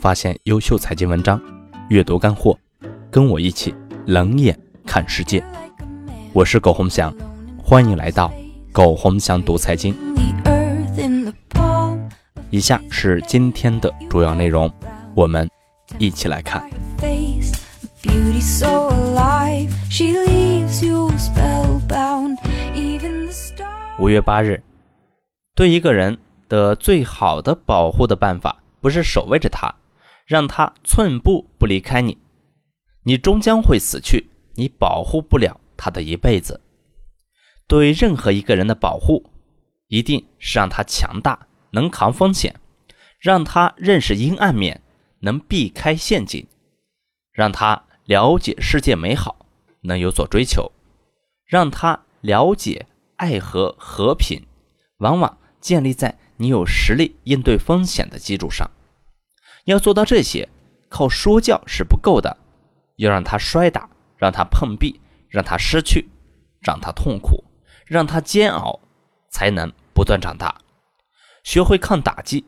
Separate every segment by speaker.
Speaker 1: 发现优秀财经文章，阅读干货，跟我一起冷眼看世界。我是苟洪祥，欢迎来到苟洪祥读财经。以下是今天的主要内容，我们一起来看。五月八日，对一个人。的最好的保护的办法，不是守卫着他，让他寸步不离开你，你终将会死去，你保护不了他的一辈子。对任何一个人的保护，一定是让他强大，能扛风险，让他认识阴暗面，能避开陷阱，让他了解世界美好，能有所追求，让他了解爱和和平，往往建立在。你有实力应对风险的基础上，要做到这些，靠说教是不够的，要让他摔打，让他碰壁，让他失去，让他痛苦，让他煎熬，才能不断长大。学会抗打击，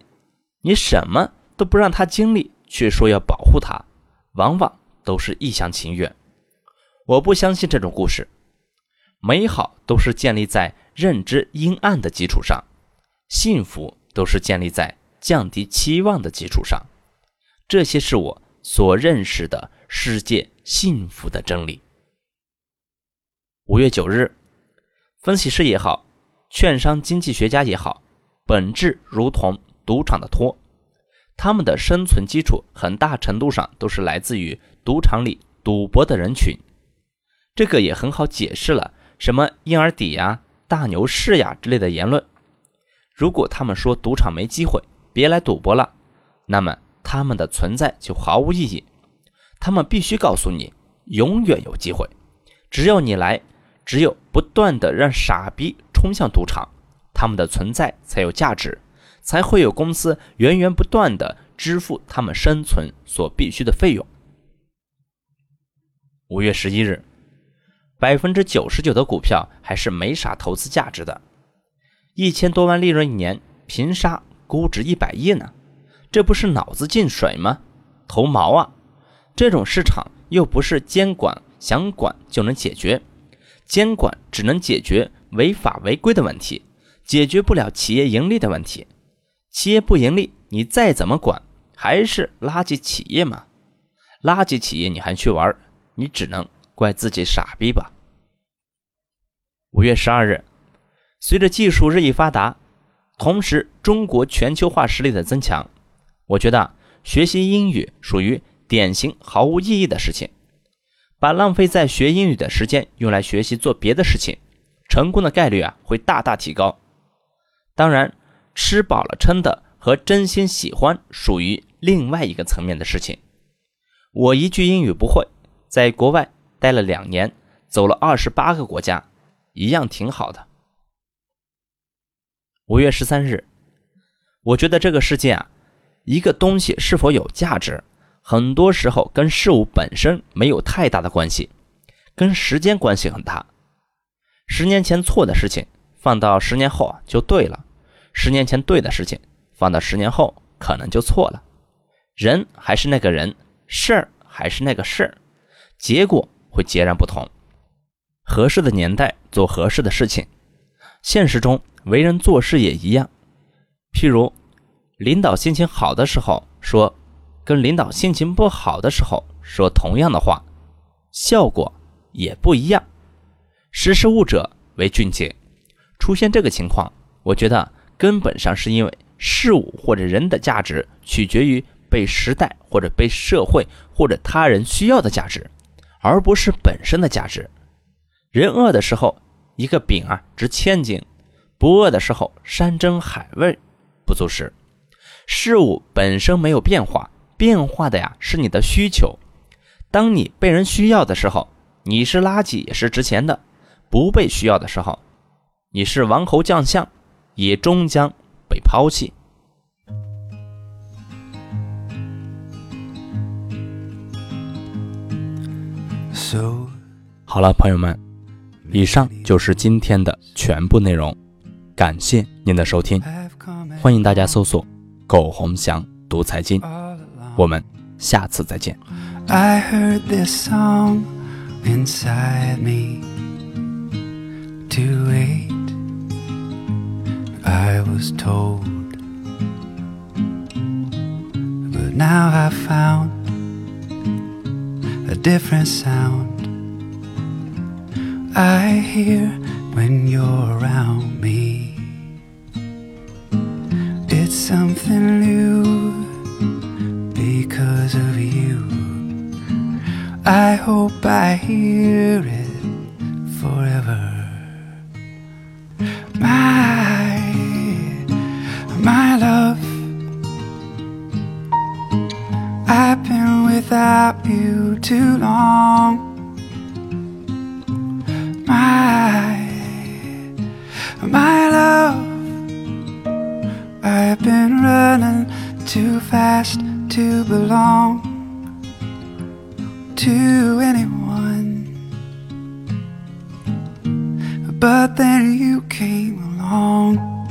Speaker 1: 你什么都不让他经历，却说要保护他，往往都是一厢情愿。我不相信这种故事。美好都是建立在认知阴暗的基础上。幸福都是建立在降低期望的基础上，这些是我所认识的世界幸福的真理。五月九日，分析师也好，券商经济学家也好，本质如同赌场的托，他们的生存基础很大程度上都是来自于赌场里赌博的人群。这个也很好解释了什么婴儿底呀、大牛市呀之类的言论。如果他们说赌场没机会，别来赌博了，那么他们的存在就毫无意义。他们必须告诉你，永远有机会，只要你来，只有不断的让傻逼冲向赌场，他们的存在才有价值，才会有公司源源不断的支付他们生存所必须的费用。五月十一日，百分之九十九的股票还是没啥投资价值的。一千多万利润一年，凭啥估值一百亿呢？这不是脑子进水吗？头毛啊！这种市场又不是监管想管就能解决，监管只能解决违法违规的问题，解决不了企业盈利的问题。企业不盈利，你再怎么管，还是垃圾企业嘛？垃圾企业你还去玩，你只能怪自己傻逼吧。五月十二日。随着技术日益发达，同时中国全球化实力的增强，我觉得学习英语属于典型毫无意义的事情。把浪费在学英语的时间用来学习做别的事情，成功的概率啊会大大提高。当然，吃饱了撑的和真心喜欢属于另外一个层面的事情。我一句英语不会，在国外待了两年，走了二十八个国家，一样挺好的。五月十三日，我觉得这个世界啊，一个东西是否有价值，很多时候跟事物本身没有太大的关系，跟时间关系很大。十年前错的事情，放到十年后就对了；十年前对的事情，放到十年后可能就错了。人还是那个人，事儿还是那个事儿，结果会截然不同。合适的年代做合适的事情，现实中。为人做事也一样，譬如领导心情好的时候说，跟领导心情不好的时候说同样的话，效果也不一样。识时务者为俊杰。出现这个情况，我觉得根本上是因为事物或者人的价值取决于被时代或者被社会或者他人需要的价值，而不是本身的价值。人饿的时候，一个饼啊值千金。不饿的时候，山珍海味不足食。事物本身没有变化，变化的呀是你的需求。当你被人需要的时候，你是垃圾也是值钱的；不被需要的时候，你是王侯将相，也终将被抛弃。So, 好了，朋友们，以上就是今天的全部内容。感谢您的收听，欢迎大家搜索“苟洪祥读财经”， 我们下次再见。
Speaker 2: I heard this song inside me to wait. I was told, but now I found a different sound. I hear when you're around me. Something new because of you. I hope I hear it forever. My, my love. I've been without you too long. My, my fast to belong to anyone. But then you came along.